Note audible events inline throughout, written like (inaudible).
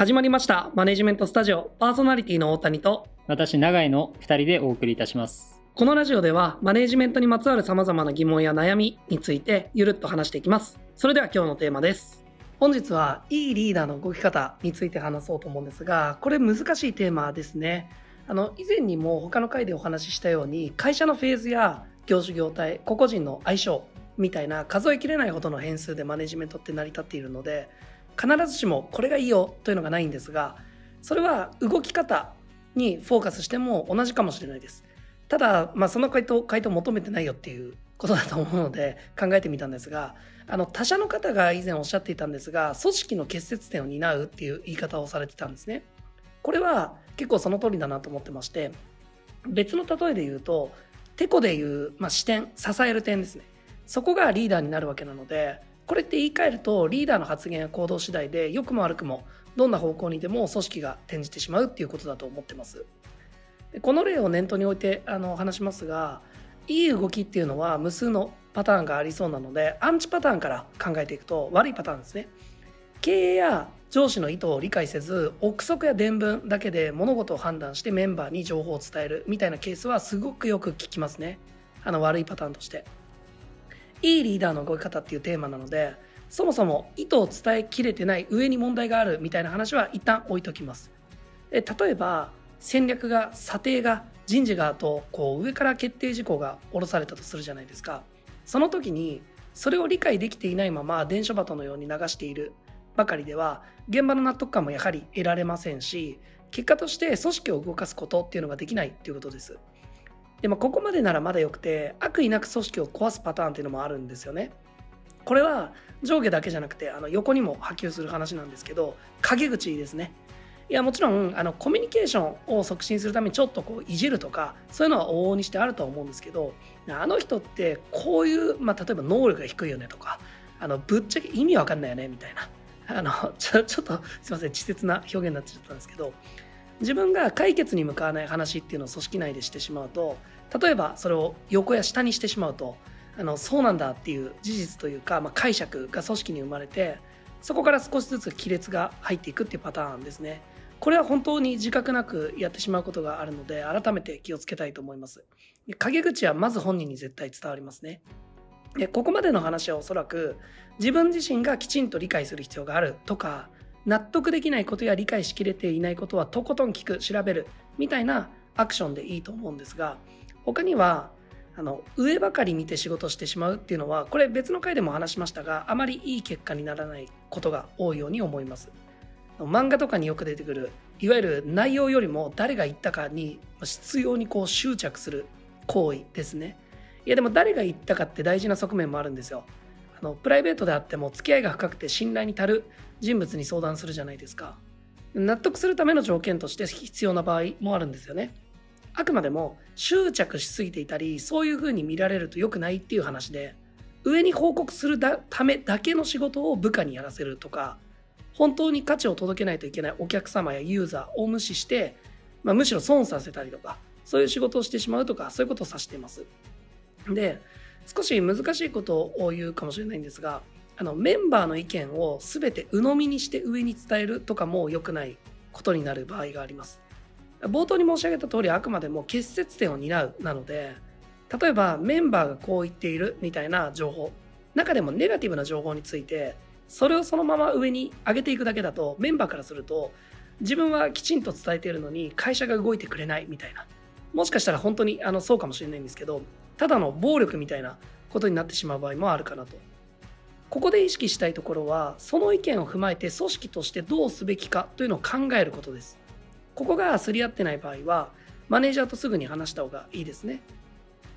始まりました。マネジメントスタジオ。パーソナリティの大谷と。私永井の2人でお送りいたします。このラジオではマネジメントにまつわる様々な疑問や悩みについてゆるっと話していきます。それでは今日のテーマです。本日はいいリーダーの動き方について話そうと思うんですがこれ難しいテーマですね。あの以前にも他の回でお話ししたように会社のフェーズや業種業態個々人の相性みたいな数えきれないほどの変数でマネジメントって成り立っているので必ずしもこれがいいよというのがないんですがそれは動き方にフォーカスしても同じかもしれないです。ただ、まあ、その回答回答求めてないよっていうことだと思うので考えてみたんですがあの他社の方が以前おっしゃっていたんですが組織の結節点を担うっていう言い方をされてたんですね。これは結構その通りだなと思ってまして別の例えで言うとてこでいう、まあ、視点支える点ですね。そこがリーダーになるわけなのでこれって言い換えるとリーダーの発言や行動次第で良くも悪くもどんな方向にでも組織が転じてしまうっていうことだと思ってます。でこの例を念頭に置いてあの話しますがいい動きっていうのは無数のパターンがありそうなのでアンチパターンから考えていくと悪いパターンですね。経営や上司の意図を理解せず憶測や伝聞だけで物事を判断してメンバーに情報を伝えるみたいなケースはすごくよく聞きますね。あの悪いパターンとして。いいリーダーの動き方っていうテーマなのでそもそも意図を伝えきれてない上に問題があるみたいな話は一旦置いときます。例えば戦略が査定が人事がとこう上から決定事項が下ろされたとするじゃないですか。その時にそれを理解できていないまま伝書鳩のように流しているばかりでは現場の納得感もやはり得られませんし結果として組織を動かすことっていうのができないっていうことです。でもここまでならまだよくて悪意なく組織を壊すパターンっていうのもあるんですよね。これは上下だけじゃなくてあの横にも波及する話なんですけど陰口ですね。いやもちろんあのコミュニケーションを促進するためにちょっとこういじるとかそういうのは往々にしてあるとは思うんですけどあの人ってこういう、まあ、例えば能力が低いよねとかあのぶっちゃけ意味わかんないよねみたいな。あのちょちょっとすいません稚拙な表現になっちゃったんですけど自分が解決に向かわない話っていうのを組織内でしてしまうと例えばそれを横や下にしてしまうとあのそうなんだっていう事実というか、まあ、解釈が組織に生まれてそこから少しずつ亀裂が入っていくっていうパターンですね。これは本当に自覚なくやってしまうことがあるので改めて気をつけたいと思います。陰口はまず本人に絶対伝わりますね。でここまでの話はおそらく自分自身がきちんと理解する必要があるとか納得できないことや理解しきれていないことはとことん聞く調べるみたいなアクションでいいと思うんですが他にはあの上ばかり見て仕事してしまうっていうのはこれ別の回でも話しましたがあまりいい結果にならないことが多いように思います。漫画とかによく出てくるいわゆる内容よりも誰が言ったかに必要にこう執着する行為ですね。いやでも誰が言ったかって大事な側面もあるんですよ。あのプライベートであっても付き合いが深くて信頼に足る人物に相談するじゃないですか。納得するための条件として必要な場合もあるんですよね。あくまでも執着しすぎていたりそういう風に見られると良くないっていう話で上に報告するためだけの仕事を部下にやらせるとか本当に価値を届けないといけないお客様やユーザーを無視して、まあ、むしろ損させたりとかそういう仕事をしてしまうとかそういうことを指しています。で少し難しいことを言うかもしれないんですがあのメンバーの意見を全て鵜呑みにして上に伝えるとかも良くないことになる場合があります。冒頭に申し上げた通りあくまでも結節点を担うなので例えばメンバーがこう言っているみたいな情報中でもネガティブな情報についてそれをそのまま上に上げていくだけだとメンバーからすると自分はきちんと伝えているのに会社が動いてくれないみたいなもしかしたら本当にあのそうかもしれないんですけどただの暴力みたいなことになってしまう場合もあるかなと。ここで意識したいところはその意見を踏まえて組織としてどうすべきかというのを考えることです。ここがすり合ってない場合はマネージャーとすぐに話した方がいいですね。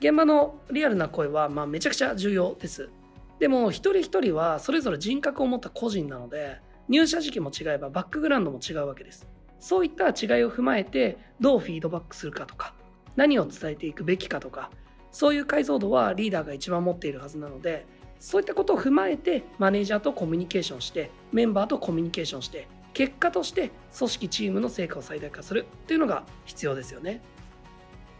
現場のリアルな声はまあめちゃくちゃ重要です。でも一人一人はそれぞれ人格を持った個人なので入社時期も違えばバックグラウンドも違うわけです。そういった違いを踏まえてどうフィードバックするかとか何を伝えていくべきかとかそういう解像度はリーダーが一番持っているはずなのでそういったことを踏まえてマネージャーとコミュニケーションしてメンバーとコミュニケーションして結果として組織チームの成果を最大化するっていうのが必要ですよね。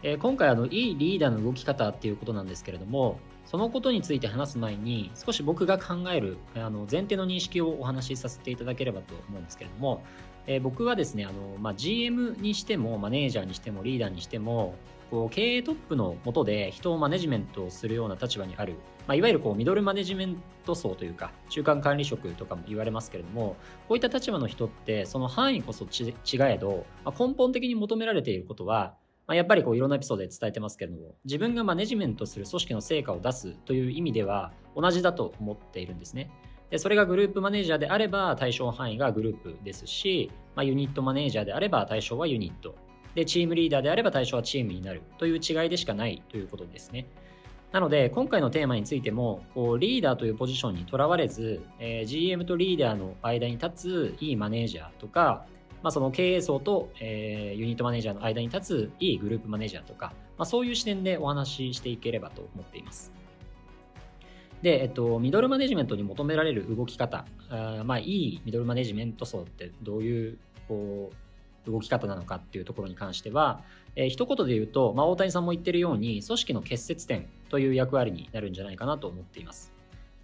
えー、今回あのいいリーダーの動き方っていうことなんですけれどもそのことについて話す前に少し僕が考えるあの前提の認識をお話しさせていただければと思うんですけれどもえー、僕はですね、あのまあ、GM にしても、マネージャーにしても、リーダーにしても、こう経営トップのもとで人をマネジメントするような立場にある、まあ、いわゆるこうミドルマネジメント層というか、中間管理職とかも言われますけれども、こういった立場の人って、その範囲こそ違えど、まあ、根本的に求められていることは、まあ、やっぱりこういろんなエピソードで伝えてますけれども、自分がマネジメントする組織の成果を出すという意味では同じだと思っているんですね。でそれがグループマネージャーであれば対象範囲がグループですし、まあ、ユニットマネージャーであれば対象はユニット。で、チームリーダーであれば対象はチームになるという違いでしかないということですね。なので、今回のテーマについても、こうリーダーというポジションにとらわれず、えー、GM とリーダーの間に立ついいマネージャーとか、まあ、その経営層と、えー、ユニットマネージャーの間に立ついいグループマネージャーとか、まあ、そういう視点でお話ししていければと思っています。で、えっと、ミドルマネジメントに求められる動き方、あまあ、いいミドルマネジメント層ってどういうこう動き方なのかっていうところに関しては、えー、一言で言うと、まあ、大谷さんも言ってるように、組織の結節点という役割になるんじゃないかなと思っています。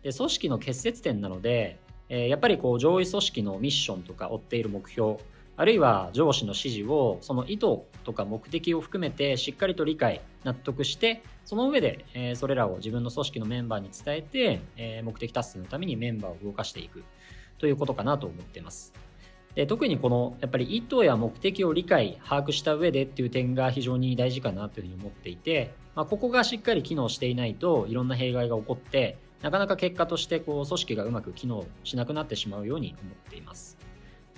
で組織の結節点なので、えー、やっぱりこう上位組織のミッションとか追っている目標、あるいは上司の指示をその意図とか目的を含めてしっかりと理解納得してその上で、えそれらを自分の組織のメンバーに伝えて、え目的達成のためにメンバーを動かしていくということかなと思っていますで特にこのやっぱり意図や目的を理解把握した上でっていう点が非常に大事かなというふうに思っていて、まあ、ここがしっかり機能していないといろんな弊害が起こってなかなか結果としてこう組織がうまく機能しなくなってしまうように思っています。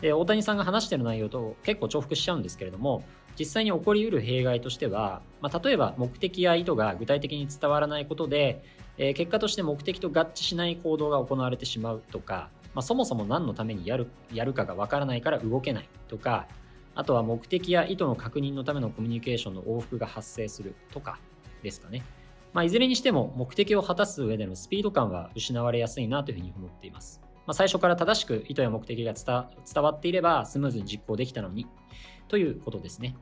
で大谷さんが話している内容と結構重複しちゃうんですけれども実際に起こりうる弊害としては、まあ、例えば目的や意図が具体的に伝わらないことで、えー、結果として目的と合致しない行動が行われてしまうとか、まあ、そもそも何のためにやるやるかがわからないから動けないとかあとは目的や意図の確認のためのコミュニケーションの往復が発生するとかですかね。まあ、いずれにしても目的を果たす上でのスピード感は失われやすいなというふうに思っています。まあ、最初から正しく意図や目的が伝わっていればスムーズに実行できたのにということですね。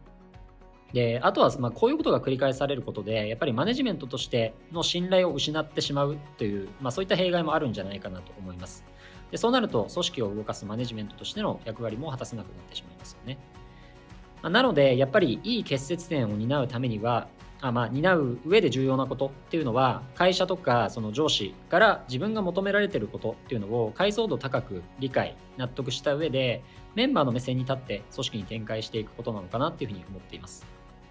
であとはまあこういうことが繰り返されることでやっぱりマネジメントとしての信頼を失ってしまうという、まあ、そういった弊害もあるんじゃないかなと思います。でそうなると組織を動かすマネジメントとしての役割も果たせなくなってしまいますよね。まあ、なのでやっぱりいい結節点を担うためにはあまあ、担う上で重要なことっていうのは会社とかその上司から自分が求められてることっていうのを解像度高く理解納得した上でメンバーの目線に立って組織に展開していくことなのかなっていうふうに思っています、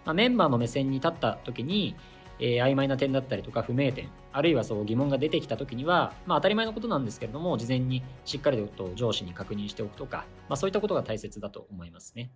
まあ、メンバーの目線に立った時に、えー、曖昧な点だったりとか不明点あるいはそう疑問が出てきた時には、まあ、当たり前のことなんですけれども事前にしっかりと上司に確認しておくとか、まあ、そういったことが大切だと思いますね。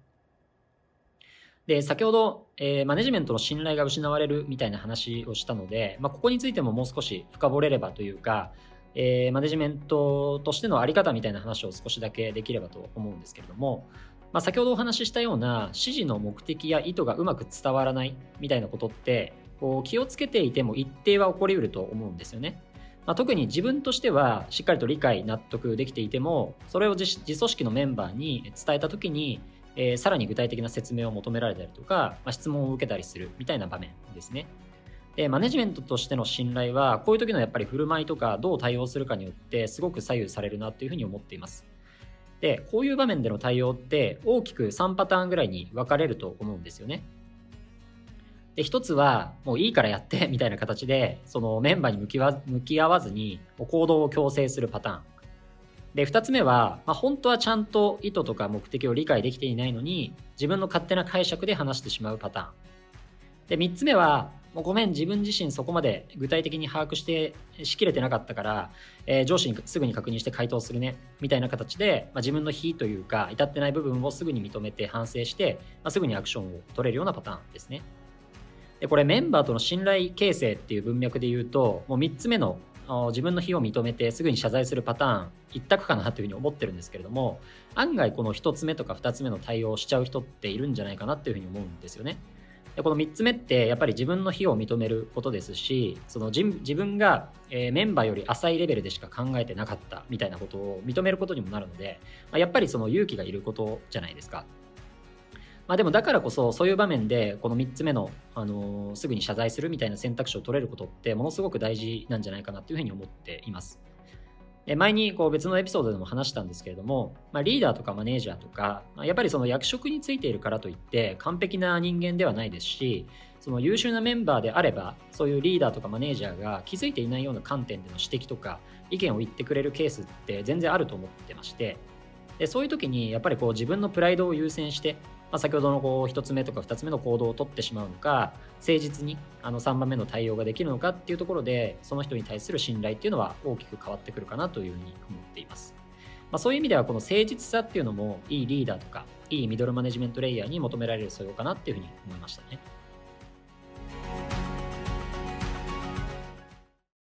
で、先ほど、えー、マネジメントの信頼が失われるみたいな話をしたので、まあ、ここについてももう少し深掘れればというか、えー、マネジメントとしてのあり方みたいな話を少しだけできればと思うんですけれども、まあ、先ほどお話ししたような指示の目的や意図がうまく伝わらないみたいなことってこう気をつけていても一定は起こりうると思うんですよね。まあ、特に自分としてはしっかりと理解納得できていてもそれを自組織のメンバーに伝えた時にえー、さらに具体的な説明を求められたりとか、まあ、質問を受けたりするみたいな場面ですね。で、マネジメントとしての信頼は、こういう時のやっぱり振る舞いとか、どう対応するかによってすごく左右されるなというふうに思っています。で、こういう場面での対応って大きく3パターンぐらいに分かれると思うんですよね。で、一つは、もういいからやって (laughs) みたいな形で、そのメンバーに向きわ向き合わずに行動を強制するパターン。で、二つ目は、まあ、本当はちゃんと意図とか目的を理解できていないのに、自分の勝手な解釈で話してしまうパターン。で、三つ目は、もうごめん、自分自身そこまで具体的に把握してしきれてなかったから、えー、上司にすぐに確認して回答するね、みたいな形で、まあ、自分の非というか、至ってない部分をすぐに認めて反省して、まあ、すぐにアクションを取れるようなパターンですね。で、これメンバーとの信頼形成っていう文脈で言うと、もう3つ目の自分の非を認めてすぐに謝罪するパターン一択かなというふうに思ってるんですけれども案外この1つ目とか2つ目の対応をしちゃう人っているんじゃないかなっていうふうに思うんですよね。でこの3つ目ってやっぱり自分の非を認めることですしその自分が、えメンバーより浅いレベルでしか考えてなかったみたいなことを認めることにもなるので、ま、やっぱりその勇気がいることじゃないですか。まあ、でもだからこそそういう場面でこの3つ目の、あのー、すぐに謝罪するみたいな選択肢を取れることってものすごく大事なんじゃないかなというふうに思っています。前にこう別のエピソードでも話したんですけれども、まあ、リーダーとかマネージャーとか、やっぱりその役職についているからといって完璧な人間ではないですし、その優秀なメンバーであれば、そういうリーダーとかマネージャーが気づいていないような観点での指摘とか意見を言ってくれるケースって全然あると思ってまして、でそういう時にやっぱりこう自分のプライドを優先して、まあ、先ほどのこう1つ目とか2つ目の行動をとってしまうのか誠実にあの3番目の対応ができるのかっていうところでその人に対する信頼っていうのは大きく変わってくるかなというふうに思っています。まあ、そういう意味ではこの誠実さっていうのもいいリーダーとかいいミドルマネジメントレイヤーに求められる素養かなっていうふうに思いましたね。